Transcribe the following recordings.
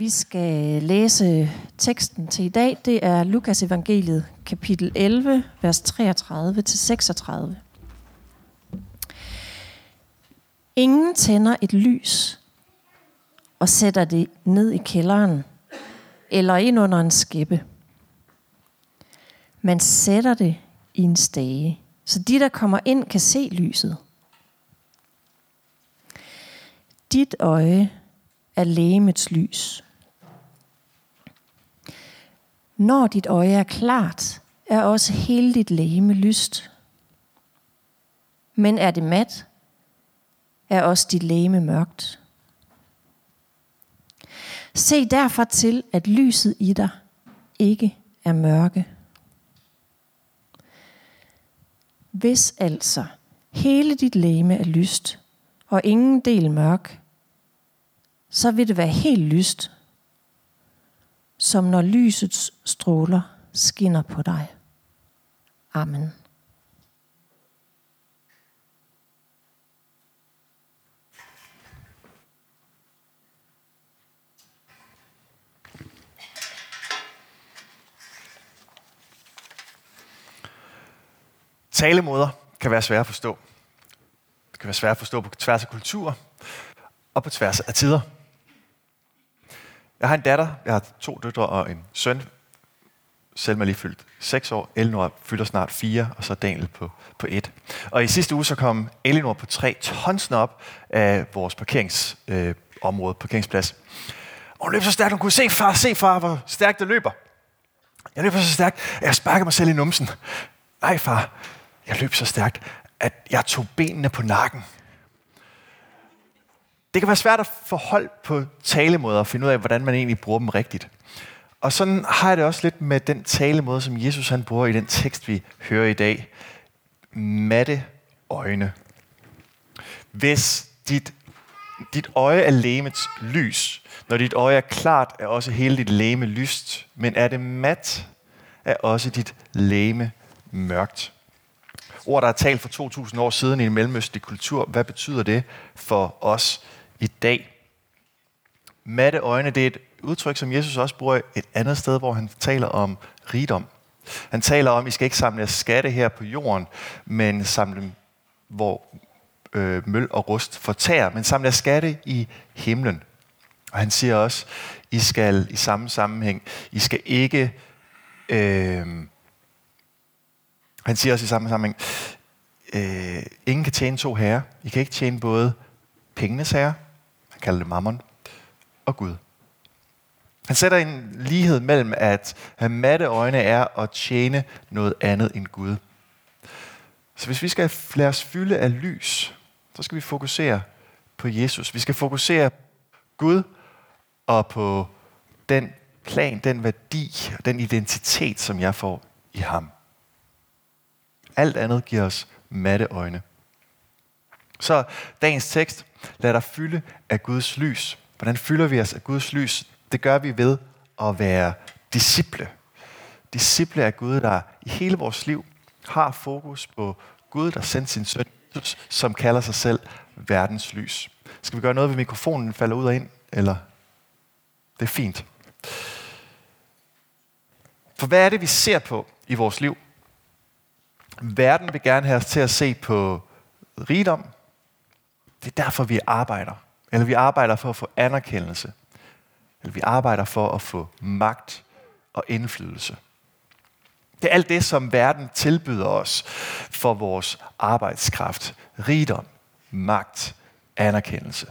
Vi skal læse teksten til i dag. Det er Lukas evangeliet, kapitel 11, vers 33-36. Ingen tænder et lys og sætter det ned i kælderen eller ind under en skæppe. Man sætter det i en stage, så de, der kommer ind, kan se lyset. Dit øje er lægemets lys. Når dit øje er klart, er også hele dit lægeme lyst. Men er det mat, er også dit lægeme mørkt. Se derfor til, at lyset i dig ikke er mørke. Hvis altså hele dit læme er lyst, og ingen del mørk, så vil det være helt lyst, som når lysets stråler skinner på dig. Amen. Talemåder kan være svære at forstå. Det kan være svære at forstå på tværs af kultur og på tværs af tider. Jeg har en datter, jeg har to døtre og en søn. Selma lige fyldt 6 år, Elinor fylder snart 4, og så Daniel på, på 1. Og i sidste uge så kom Elinor på 3 tonsene op af vores parkeringsområde, øh, parkeringsplads. Og hun løb så stærkt, hun kunne se far, se far, hvor stærkt det løber. Jeg løber så stærkt, at jeg sparker mig selv i numsen. Nej far, jeg løb så stærkt, at jeg tog benene på nakken. Det kan være svært at få hold på talemåder og finde ud af, hvordan man egentlig bruger dem rigtigt. Og sådan har jeg det også lidt med den talemåde, som Jesus han bruger i den tekst, vi hører i dag. Matte øjne. Hvis dit, dit øje er lægemets lys, når dit øje er klart, er også hele dit læme lyst. Men er det mat, er også dit læme mørkt. Ord, der er talt for 2000 år siden i en mellemøstlig kultur, hvad betyder det for os i dag? Matte øjne, det er et udtryk, som Jesus også bruger et andet sted, hvor han taler om rigdom. Han taler om, at I skal ikke samle skatte her på jorden, men samle dem, hvor øh, møl og rust fortærer, men samle skatte i himlen. Og han siger også, I skal i samme sammenhæng, I skal ikke øh, han siger også i samme sammenhæng, øh, ingen kan tjene to herrer. I kan ikke tjene både pengenes herre, kalder det mammon, og Gud. Han sætter en lighed mellem at have matte øjne er at tjene noget andet end Gud. Så hvis vi skal lade os fylde af lys, så skal vi fokusere på Jesus. Vi skal fokusere på Gud og på den plan, den værdi og den identitet, som jeg får i ham. Alt andet giver os matte øjne. Så dagens tekst, lad dig fylde af Guds lys. Hvordan fylder vi os af Guds lys? Det gør vi ved at være disciple. Disciple er Gud, der i hele vores liv har fokus på Gud, der sendte sin søn, som kalder sig selv verdens lys. Skal vi gøre noget ved mikrofonen, falder ud og ind? Eller? Det er fint. For hvad er det, vi ser på i vores liv? Verden vil gerne have os til at se på rigdom. Det er derfor, vi arbejder. Eller vi arbejder for at få anerkendelse. Eller vi arbejder for at få magt og indflydelse. Det er alt det, som verden tilbyder os for vores arbejdskraft. Rigdom, magt, anerkendelse.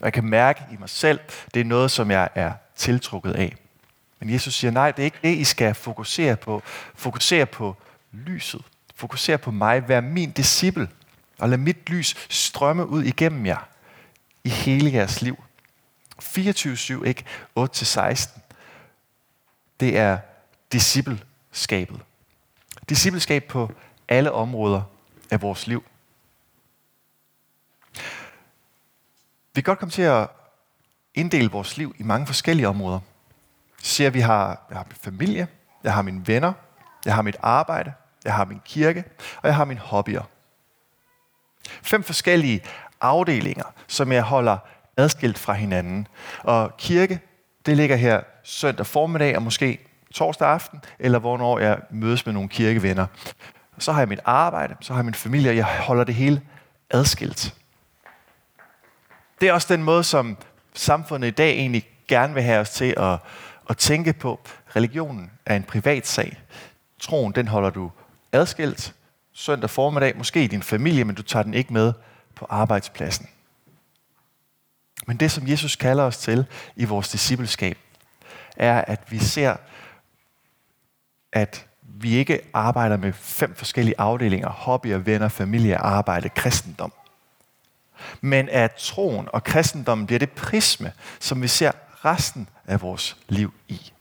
Og jeg kan mærke i mig selv, det er noget, som jeg er tiltrukket af. Men Jesus siger, nej, det er ikke det, I skal fokusere på. Fokusere på lyset. Fokuser på mig. Vær min disciple. Og lad mit lys strømme ud igennem jer. I hele jeres liv. 24-7, ikke 8-16. Det er discipleskabet. Discipleskab på alle områder af vores liv. Vi kan godt komme til at inddele vores liv i mange forskellige områder. Så at vi har, jeg har min familie, jeg har mine venner, jeg har mit arbejde, jeg har min kirke, og jeg har mine hobbyer. Fem forskellige afdelinger, som jeg holder adskilt fra hinanden. Og kirke, det ligger her søndag formiddag og måske torsdag aften, eller hvornår jeg mødes med nogle kirkevenner. Så har jeg mit arbejde, så har jeg min familie, og jeg holder det hele adskilt. Det er også den måde, som samfundet i dag egentlig gerne vil have os til at, at tænke på. Religionen er en privat sag. Troen, den holder du adskilt søndag formiddag, måske i din familie, men du tager den ikke med på arbejdspladsen. Men det, som Jesus kalder os til i vores discipleskab, er, at vi ser, at vi ikke arbejder med fem forskellige afdelinger, hobbyer, venner, familie, arbejde, kristendom. Men at troen og kristendommen bliver det prisme, som vi ser resten af vores liv i.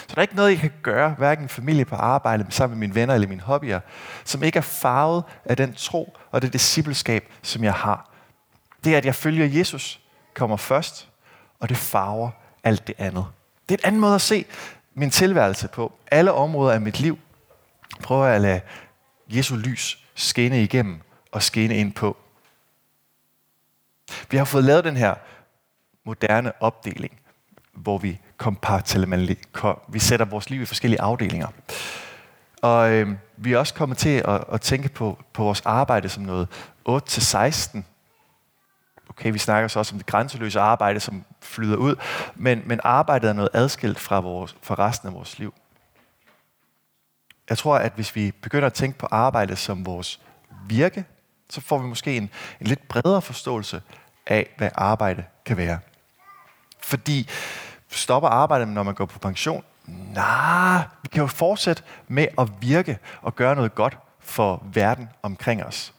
Så der er ikke noget, jeg kan gøre, hverken familie på arbejde, sammen med mine venner eller mine hobbyer, som ikke er farvet af den tro og det discipleskab, som jeg har. Det er, at jeg følger Jesus, kommer først, og det farver alt det andet. Det er en anden måde at se min tilværelse på. Alle områder af mit liv prøver jeg at lade Jesu lys skinne igennem og skinne ind på. Vi har fået lavet den her moderne opdeling, hvor vi vi sætter vores liv i forskellige afdelinger. Og øh, vi er også kommet til at, at tænke på, på vores arbejde som noget 8-16. Okay, vi snakker så også om det grænseløse arbejde, som flyder ud, men, men arbejdet er noget adskilt fra, vores, fra resten af vores liv. Jeg tror, at hvis vi begynder at tænke på arbejde som vores virke, så får vi måske en, en lidt bredere forståelse af, hvad arbejde kan være. Fordi stopper arbejdet, når man går på pension? Nej, vi kan jo fortsætte med at virke og gøre noget godt for verden omkring os.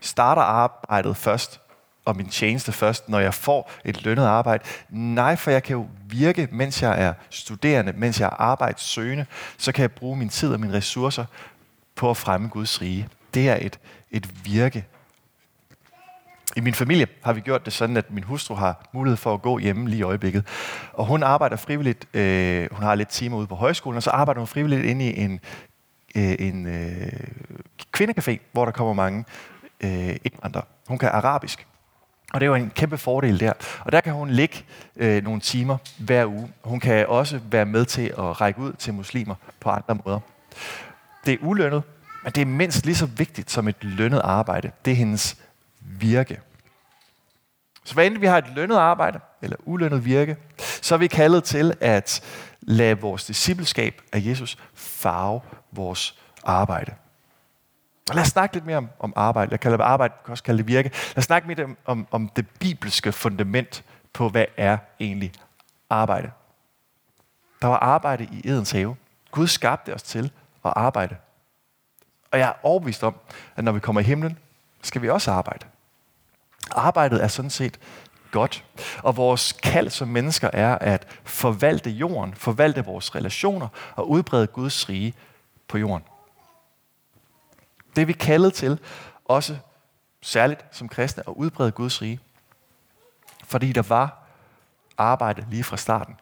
Starter arbejdet først, og min tjeneste først, når jeg får et lønnet arbejde. Nej, for jeg kan jo virke, mens jeg er studerende, mens jeg er arbejdssøgende, så kan jeg bruge min tid og mine ressourcer på at fremme Guds rige. Det er et, et virke, i min familie har vi gjort det sådan, at min hustru har mulighed for at gå hjemme lige i øjeblikket. Og hun arbejder frivilligt, øh, hun har lidt timer ude på højskolen, og så arbejder hun frivilligt inde i en, øh, en øh, kvindecafé, hvor der kommer mange øh, indvandrere. Hun kan arabisk. Og det er jo en kæmpe fordel der. Og der kan hun ligge øh, nogle timer hver uge. Hun kan også være med til at række ud til muslimer på andre måder. Det er ulønnet, men det er mindst lige så vigtigt som et lønnet arbejde. Det er hendes virke. Så hvad enten vi har et lønnet arbejde eller ulønnet virke, så er vi kaldet til at lade vores discipleskab af Jesus farve vores arbejde. Og lad os snakke lidt mere om, om arbejde. Jeg kalder det arbejde, jeg kan også kalde det virke. Lad os snakke mere om, om, om det bibelske fundament på, hvad er egentlig arbejde. Der var arbejde i Edens have. Gud skabte os til at arbejde. Og jeg er overbevist om, at når vi kommer i himlen, skal vi også arbejde. Arbejdet er sådan set godt. Og vores kald som mennesker er at forvalte jorden, forvalte vores relationer og udbrede Guds rige på jorden. Det er vi kaldet til, også særligt som kristne, at udbrede Guds rige. Fordi der var arbejde lige fra starten.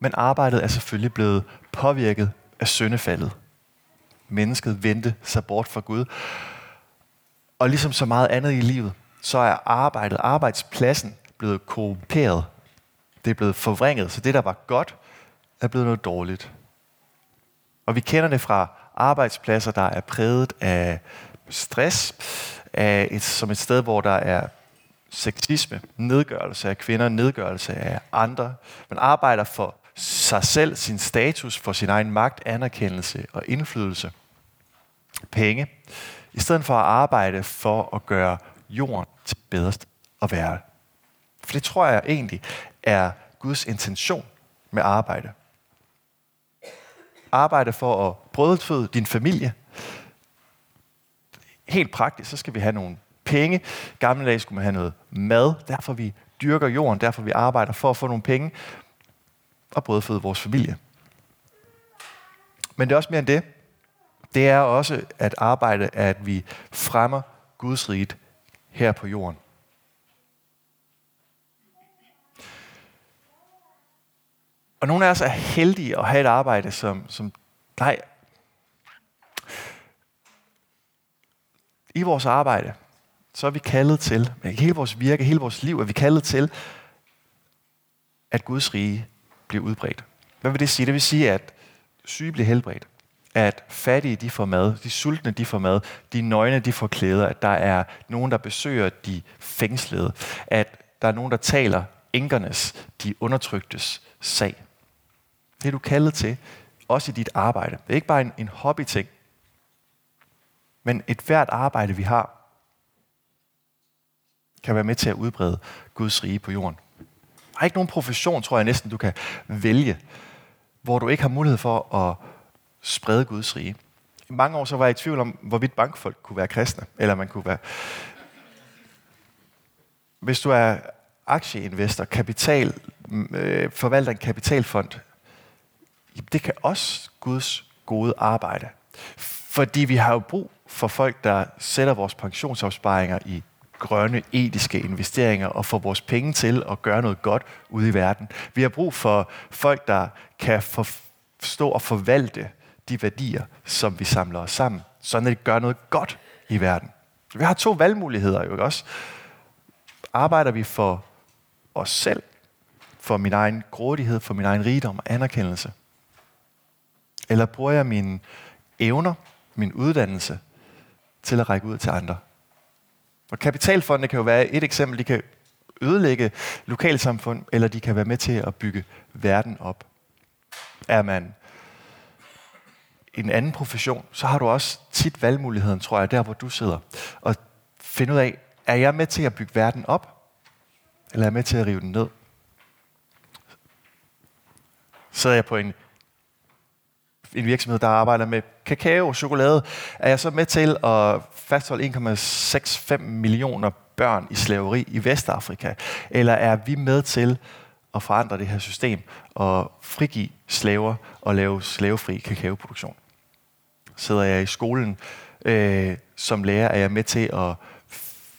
Men arbejdet er selvfølgelig blevet påvirket af syndefaldet. Mennesket vendte sig bort fra Gud. Og ligesom så meget andet i livet, så er arbejdet, arbejdspladsen blevet korrumperet. Det er blevet forvrænget, så det, der var godt, er blevet noget dårligt. Og vi kender det fra arbejdspladser, der er præget af stress, af et, som et sted, hvor der er sexisme, nedgørelse af kvinder, nedgørelse af andre. Man arbejder for sig selv, sin status, for sin egen magt, anerkendelse og indflydelse. Penge. I stedet for at arbejde for at gøre jorden til bedre at være. For det tror jeg egentlig er Guds intention med arbejde. Arbejde for at brødføde din familie. Helt praktisk, så skal vi have nogle penge. Gamle dage skulle man have noget mad. Derfor vi dyrker jorden, derfor vi arbejder for at få nogle penge og brødføde vores familie. Men det er også mere end det. Det er også at arbejde, at vi fremmer Guds rige her på jorden. Og nogle af os er heldige at have et arbejde, som, som dig. i vores arbejde, så er vi kaldet til, med hele vores virke, hele vores liv, er vi kaldet til, at Guds rige bliver udbredt. Hvad vil det sige? Det vil sige, at syge bliver helbredt, at fattige de får mad, de sultne de får mad, de nøgne de får klæder, at der er nogen, der besøger de fængslede, at der er nogen, der taler enkernes, de undertryktes sag. Det er du kaldet til, også i dit arbejde. Det er ikke bare en, en hobbyting, men et hvert arbejde, vi har, kan være med til at udbrede Guds rige på jorden. Der er ikke nogen profession, tror jeg næsten, du kan vælge, hvor du ikke har mulighed for at sprede Guds rige. I mange år så var jeg i tvivl om, hvorvidt bankfolk kunne være kristne, eller man kunne være... Hvis du er aktieinvestor, kapital, øh, forvalter en kapitalfond, det kan også Guds gode arbejde. Fordi vi har jo brug for folk, der sætter vores pensionsopsparinger i grønne, etiske investeringer og får vores penge til at gøre noget godt ude i verden. Vi har brug for folk, der kan forstå og forvalte de værdier, som vi samler os sammen, så det gør noget godt i verden. Vi har to valgmuligheder jo også. Arbejder vi for os selv, for min egen grådighed, for min egen rigdom og anerkendelse? Eller bruger jeg mine evner, min uddannelse, til at række ud til andre? Og kapitalfonde kan jo være et eksempel. De kan ødelægge lokalsamfund, eller de kan være med til at bygge verden op. Er man en anden profession, så har du også tit valgmuligheden, tror jeg, der hvor du sidder. Og finde ud af, er jeg med til at bygge verden op, eller er jeg med til at rive den ned? Sidder jeg på en en virksomhed, der arbejder med kakao og chokolade, er jeg så med til at fastholde 1,65 millioner børn i slaveri i Vestafrika? Eller er vi med til at forandre det her system og frigive slaver og lave slavefri kakaoproduktion? Sidder jeg i skolen øh, som lærer, er jeg med til at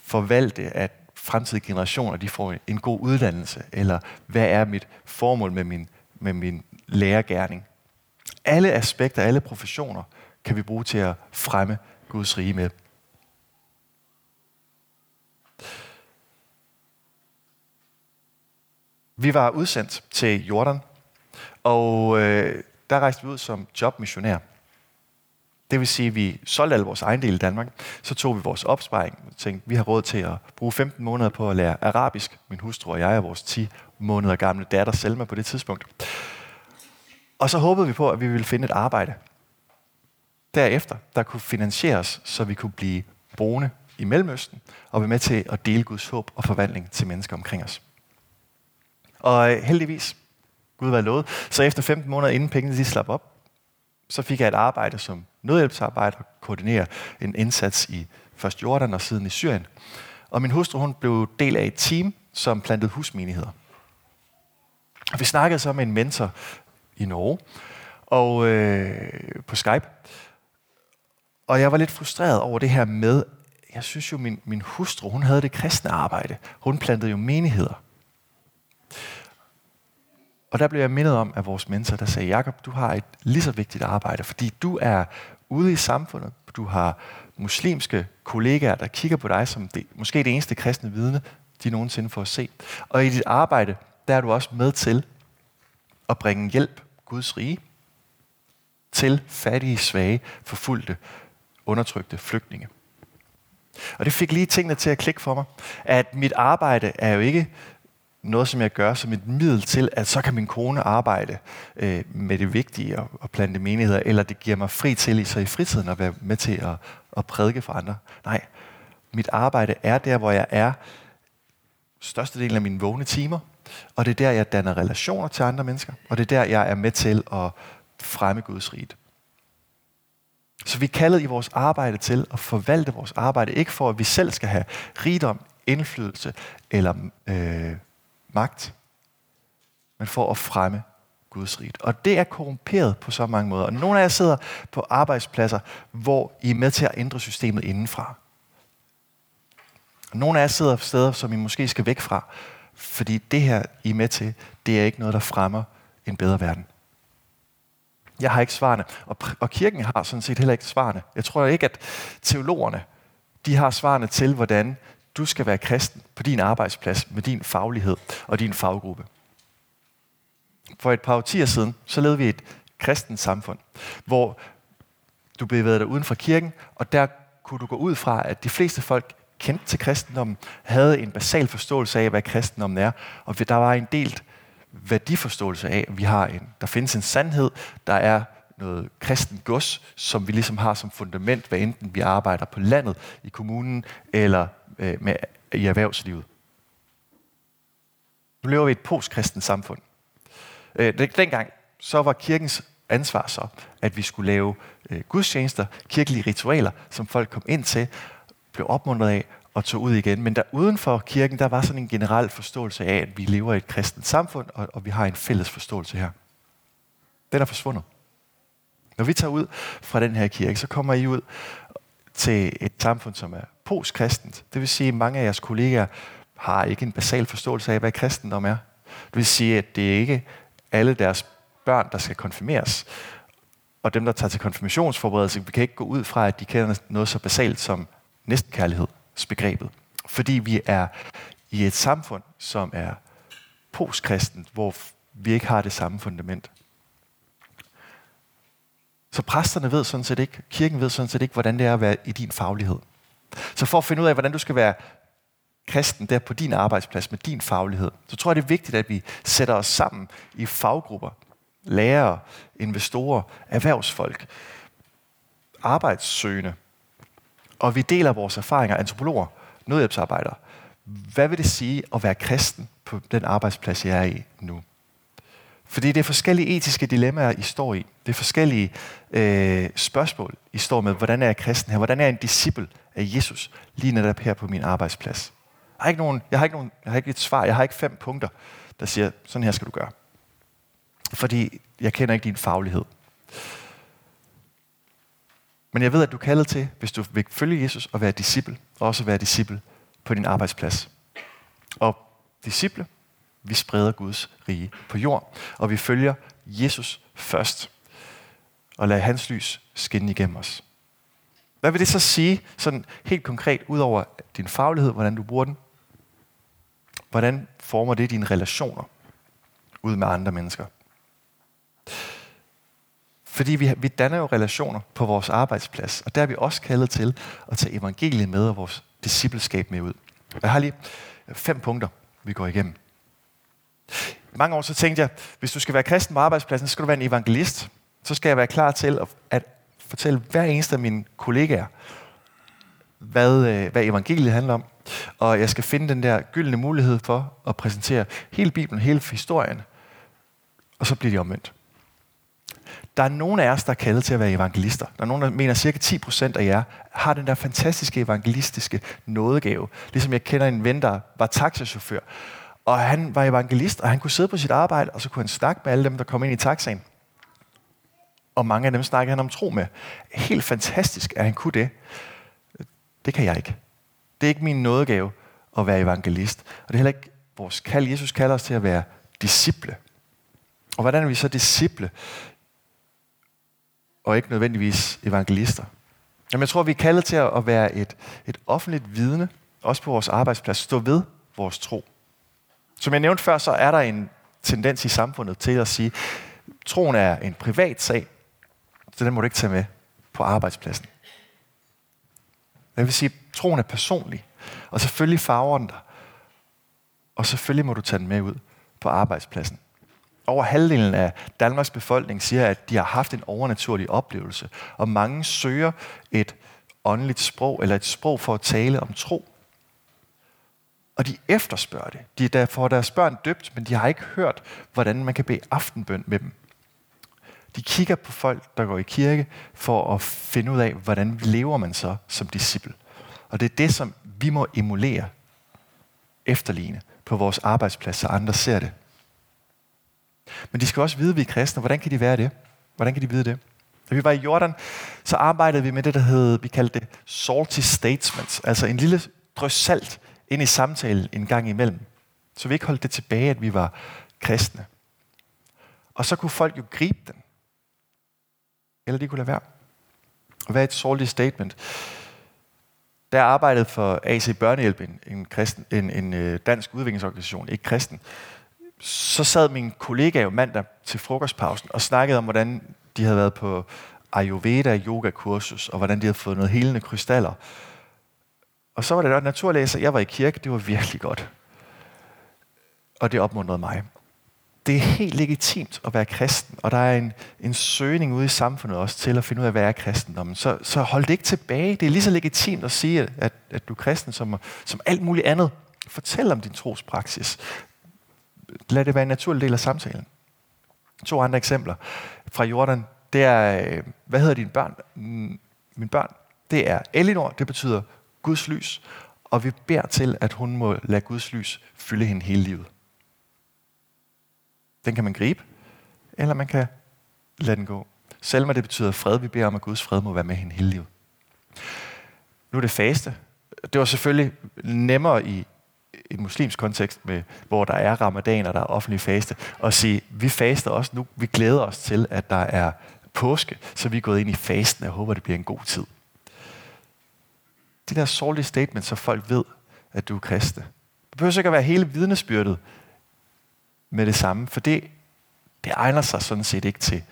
forvalte, at fremtidige generationer de får en god uddannelse? Eller hvad er mit formål med min, med min lærergærning? Alle aspekter, alle professioner kan vi bruge til at fremme Guds rige med. Vi var udsendt til Jordan, og øh, der rejste vi ud som jobmissionær. Det vil sige, at vi solgte alle vores ejendele i Danmark. Så tog vi vores opsparing og tænkte, vi har råd til at bruge 15 måneder på at lære arabisk. Min hustru og jeg og vores 10 måneder gamle datter Selma på det tidspunkt. Og så håbede vi på, at vi ville finde et arbejde. Derefter, der kunne finansieres, så vi kunne blive boende i Mellemøsten og være med til at dele Guds håb og forvandling til mennesker omkring os. Og øh, heldigvis, Gud var lovet, så efter 15 måneder inden pengene de slap op, så fik jeg et arbejde som nødhjælpsarbejder, koordinere en indsats i først Jordan og siden i Syrien. Og min hustru hun blev del af et team, som plantede husmenigheder. Og vi snakkede så med en mentor i Norge og øh, på Skype. Og jeg var lidt frustreret over det her med, jeg synes jo, min, min hustru, hun havde det kristne arbejde. Hun plantede jo menigheder. Og der blev jeg mindet om af vores mentor, der sagde, Jakob, du har et lige så vigtigt arbejde, fordi du er ude i samfundet. Du har muslimske kollegaer, der kigger på dig som det, måske det eneste kristne vidne, de nogensinde får at se. Og i dit arbejde, der er du også med til at bringe hjælp, Guds rige, til fattige, svage, forfulgte, undertrykte flygtninge. Og det fik lige tingene til at klikke for mig, at mit arbejde er jo ikke noget, som jeg gør som et middel til, at så kan min kone arbejde øh, med det vigtige og, og plante menigheder, eller det giver mig fri til i, så i fritiden at være med til at, at prædike for andre. Nej, mit arbejde er der, hvor jeg er størstedelen af mine vågne timer, og det er der, jeg danner relationer til andre mennesker, og det er der, jeg er med til at fremme Guds rige. Så vi er kaldet i vores arbejde til at forvalte vores arbejde, ikke for at vi selv skal have rigdom, indflydelse eller øh, magt, men for at fremme Guds rige. Og det er korrumperet på så mange måder. Og nogle af jer sidder på arbejdspladser, hvor I er med til at ændre systemet indenfra. Og nogle af jer sidder på steder, som I måske skal væk fra, fordi det her, I er med til, det er ikke noget, der fremmer en bedre verden. Jeg har ikke svarene, og, og kirken har sådan set heller ikke svarene. Jeg tror ikke, at teologerne de har svarene til, hvordan du skal være kristen på din arbejdsplads med din faglighed og din faggruppe. For et par årtier siden, så levede vi et kristent samfund, hvor du bevægede dig uden for kirken, og der kunne du gå ud fra, at de fleste folk kendte til kristendommen, havde en basal forståelse af, hvad kristendommen er, og der var en delt værdiforståelse af, at vi har en, der findes en sandhed, der er noget kristen gods, som vi ligesom har som fundament, hvad enten vi arbejder på landet, i kommunen eller øh, med, i erhvervslivet. Nu lever vi i et postkristent samfund. Øh, dengang så var kirkens ansvar så, at vi skulle lave øh, gudstjenester, kirkelige ritualer, som folk kom ind til, blev opmuntret af og tog ud igen. Men der uden for kirken, der var sådan en generel forståelse af, at vi lever i et kristent samfund, og, og vi har en fælles forståelse her. Den er forsvundet. Når vi tager ud fra den her kirke, så kommer I ud til et samfund, som er postkristent. Det vil sige, at mange af jeres kollegaer har ikke en basal forståelse af, hvad kristendom er. Det vil sige, at det er ikke alle deres børn, der skal konfirmeres. Og dem, der tager til konfirmationsforberedelse, vi kan ikke gå ud fra, at de kender noget så basalt som næstenkærlighedsbegrebet. Fordi vi er i et samfund, som er postkristent, hvor vi ikke har det samme fundament. Så præsterne ved sådan set ikke, kirken ved sådan set ikke, hvordan det er at være i din faglighed. Så for at finde ud af, hvordan du skal være kristen der på din arbejdsplads med din faglighed, så tror jeg, det er vigtigt, at vi sætter os sammen i faggrupper. Lærere, investorer, erhvervsfolk, arbejdssøgende. Og vi deler vores erfaringer, antropologer, nødhjælpsarbejdere. Hvad vil det sige at være kristen på den arbejdsplads, jeg er i nu? Fordi det er forskellige etiske dilemmaer, I står i. Det er forskellige øh, spørgsmål, I står med. Hvordan er jeg kristen her? Hvordan er jeg en disciple af Jesus lige netop her på min arbejdsplads? Jeg har ikke, nogen, jeg har ikke, nogen, jeg har ikke et svar. Jeg har ikke fem punkter, der siger, sådan her skal du gøre. Fordi jeg kender ikke din faglighed. Men jeg ved, at du er kaldet til, hvis du vil følge Jesus og være disciple, og også være disciple på din arbejdsplads. Og disciple, vi spreder Guds rige på jord, og vi følger Jesus først, og lader hans lys skinne igennem os. Hvad vil det så sige, sådan helt konkret, ud over din faglighed, hvordan du bruger den? Hvordan former det dine relationer ud med andre mennesker? Fordi vi, vi danner jo relationer på vores arbejdsplads, og der er vi også kaldet til at tage evangeliet med og vores discipleskab med ud. Jeg har lige fem punkter, vi går igennem. Mange år så tænkte jeg, hvis du skal være kristen på arbejdspladsen, så skal du være en evangelist. Så skal jeg være klar til at, at fortælle hver eneste af mine kollegaer, hvad, øh, hvad evangeliet handler om. Og jeg skal finde den der gyldne mulighed for at præsentere hele Bibelen, hele historien. Og så bliver de omvendt. Der er nogen af os, der er kaldet til at være evangelister. Der er nogen, der mener, at cirka 10% af jer har den der fantastiske evangelistiske nådegave. Ligesom jeg kender en ven, der var taxachauffør. Og han var evangelist, og han kunne sidde på sit arbejde, og så kunne han snakke med alle dem, der kom ind i taxaen. Og mange af dem snakkede han om tro med. Helt fantastisk, at han kunne det. Det kan jeg ikke. Det er ikke min nådegave at være evangelist. Og det er heller ikke vores kald. Jesus kalder os til at være disciple. Og hvordan er vi så disciple? Og ikke nødvendigvis evangelister. Jamen, jeg tror, vi er kaldet til at være et, et offentligt vidne, også på vores arbejdsplads. Stå ved vores tro. Som jeg nævnte før, så er der en tendens i samfundet til at sige, troen er en privat sag, så den må du ikke tage med på arbejdspladsen. Jeg vil sige, troen er personlig, og selvfølgelig farver den dig. Og selvfølgelig må du tage den med ud på arbejdspladsen. Over halvdelen af Danmarks befolkning siger, at de har haft en overnaturlig oplevelse, og mange søger et åndeligt sprog, eller et sprog for at tale om tro. Og de efterspørger det. De der får deres børn døbt, men de har ikke hørt, hvordan man kan bede aftenbøn med dem. De kigger på folk, der går i kirke, for at finde ud af, hvordan lever man så som disciple. Og det er det, som vi må emulere, efterligne på vores arbejdsplads, så andre ser det. Men de skal også vide, at vi er kristne. Hvordan kan de være det? Hvordan kan de vide det? Da vi var i Jordan, så arbejdede vi med det, der hed, vi kaldte det salty statements, altså en lille drøs salt ind i samtalen en gang imellem. Så vi ikke holdt det tilbage, at vi var kristne. Og så kunne folk jo gribe den. Eller de kunne lade være. Og hvad er et salty statement? Der arbejdede for AC Børnehjælp, en, en, kristen, en, en øh, dansk udviklingsorganisation, ikke kristen, så sad min kollega jo mandag til frokostpausen og snakkede om, hvordan de havde været på Ayurveda yoga kursus, og hvordan de havde fået noget helende krystaller. Og så var det der naturlæser, jeg var i kirke, det var virkelig godt. Og det opmuntrede mig. Det er helt legitimt at være kristen, og der er en, en søgning ude i samfundet også til at finde ud af, hvad er kristendommen. Så, så hold det ikke tilbage. Det er lige så legitimt at sige, at, at du er kristen som, som alt muligt andet. Fortæl om din trospraksis. Lad det være en naturlig del af samtalen. To andre eksempler fra Jordan. Det er, øh, hvad hedder dine børn? Min mine børn, det er Elinor, det betyder Guds lys, og vi beder til, at hun må lade Guds lys fylde hende hele livet. Den kan man gribe, eller man kan lade den gå. Selvom det betyder fred, vi beder om, at Guds fred må være med hende hele livet. Nu er det faste. Det var selvfølgelig nemmere i en muslimsk kontekst, med, hvor der er ramadan og der er offentlig faste, at sige, vi faster også nu, vi glæder os til, at der er påske, så vi er gået ind i fasten, og jeg håber, det bliver en god tid. De der salty statements, så folk ved, at du er kristne. Det behøver ikke at være hele vidnesbyrdet med det samme, for det, det egner sig sådan set ikke til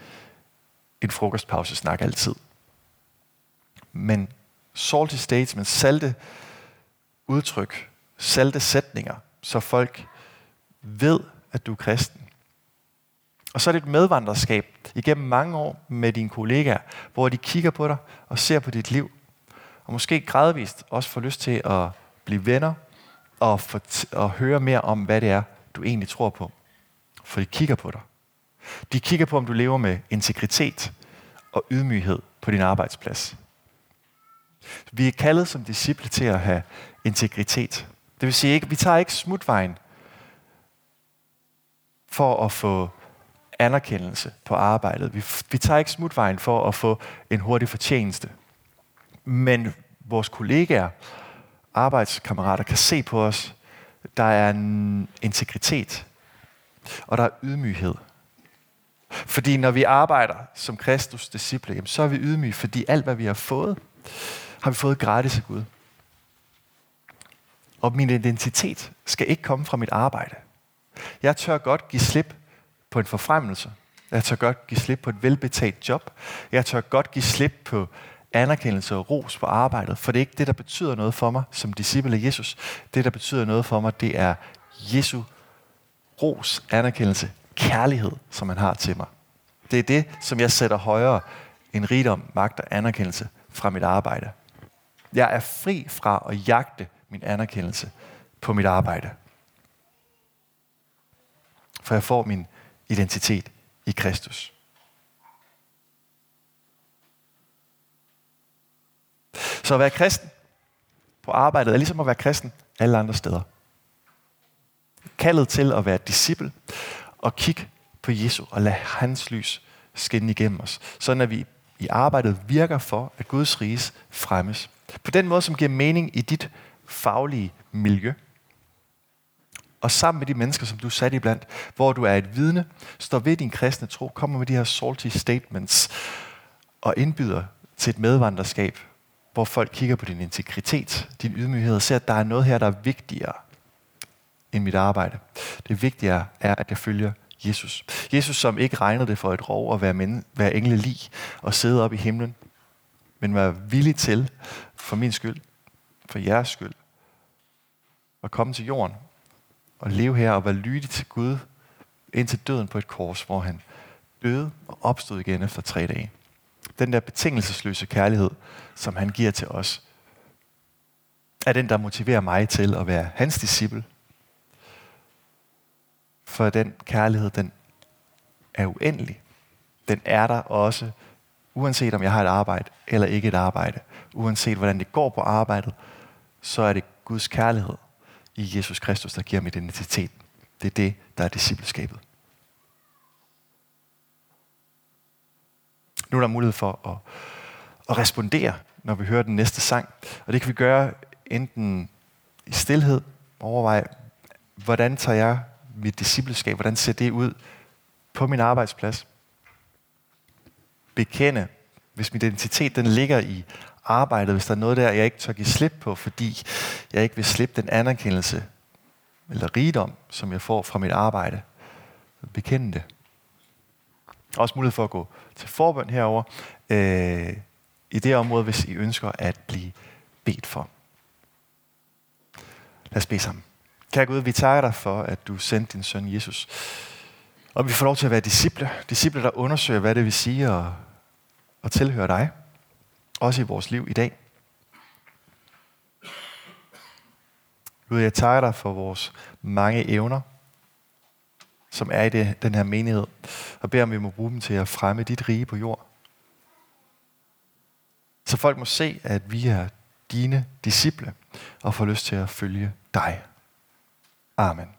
en frokostpause snak altid. Men salty statements, salte udtryk, salte sætninger, så folk ved, at du er kristen. Og så er det et medvandrerskab igennem mange år med dine kollegaer, hvor de kigger på dig og ser på dit liv. Og måske gradvist også få lyst til at blive venner og, for og høre mere om, hvad det er, du egentlig tror på. For de kigger på dig. De kigger på, om du lever med integritet og ydmyghed på din arbejdsplads. Vi er kaldet som disciple til at have integritet. Det vil sige, at vi tager ikke smutvejen for at få anerkendelse på arbejdet. Vi, vi tager ikke smutvejen for at få en hurtig fortjeneste. Men vores kollegaer, arbejdskammerater kan se på os, der er en integritet, og der er ydmyghed. Fordi når vi arbejder som Kristus disciple, så er vi ydmyge, fordi alt hvad vi har fået, har vi fået gratis af Gud. Og min identitet skal ikke komme fra mit arbejde. Jeg tør godt give slip på en forfremmelse. Jeg tør godt give slip på et velbetalt job. Jeg tør godt give slip på anerkendelse og ros på arbejdet, for det er ikke det, der betyder noget for mig som disciple af Jesus. Det, der betyder noget for mig, det er Jesu ros, anerkendelse, kærlighed, som han har til mig. Det er det, som jeg sætter højere end rigdom, magt og anerkendelse fra mit arbejde. Jeg er fri fra at jagte min anerkendelse på mit arbejde. For jeg får min identitet i Kristus. Så at være kristen på arbejdet er ligesom at være kristen alle andre steder. Kaldet til at være disciple og kigge på Jesu og lade hans lys skinne igennem os. Sådan at vi i arbejdet virker for, at Guds riges fremmes. På den måde, som giver mening i dit faglige miljø. Og sammen med de mennesker, som du er sat i blandt, hvor du er et vidne, står ved din kristne tro, kommer med de her salty statements og indbyder til et medvandrerskab, hvor folk kigger på din integritet, din ydmyghed og ser, at der er noget her, der er vigtigere end mit arbejde. Det vigtigere er, at jeg følger Jesus. Jesus, som ikke regnede det for et rov at være, men, være engle lig og sidde op i himlen, men var villig til, for min skyld, for jeres skyld, at komme til jorden og leve her og være lydig til Gud indtil døden på et kors, hvor han døde og opstod igen efter tre dage. Den der betingelsesløse kærlighed, som han giver til os, er den, der motiverer mig til at være hans disciple. For den kærlighed, den er uendelig. Den er der også, uanset om jeg har et arbejde eller ikke et arbejde. Uanset hvordan det går på arbejdet, så er det Guds kærlighed i Jesus Kristus, der giver mig identitet. Det er det, der er discipleskabet. Nu er der mulighed for at, at respondere, når vi hører den næste sang. Og det kan vi gøre enten i stillhed, overveje, hvordan tager jeg mit discipleskab, hvordan ser det ud på min arbejdsplads? Bekende, hvis min identitet den ligger i arbejdet, hvis der er noget der, jeg ikke tør give slip på, fordi jeg ikke vil slippe den anerkendelse eller rigdom, som jeg får fra mit arbejde. Bekende det. Også mulighed for at gå til forbøn herover øh, i det område, hvis I ønsker at blive bedt for. Lad os bede sammen. Kære Gud, vi takker dig for, at du sendte din søn Jesus. Og vi får lov til at være disciple. Disciple, der undersøger, hvad det vil sige at, at tilhøre dig. Også i vores liv i dag. Gud, jeg takker dig for vores mange evner, som er i det, den her menighed, og beder om, vi må bruge dem til at fremme dit rige på jord. Så folk må se, at vi er dine disciple, og får lyst til at følge dig. Amen.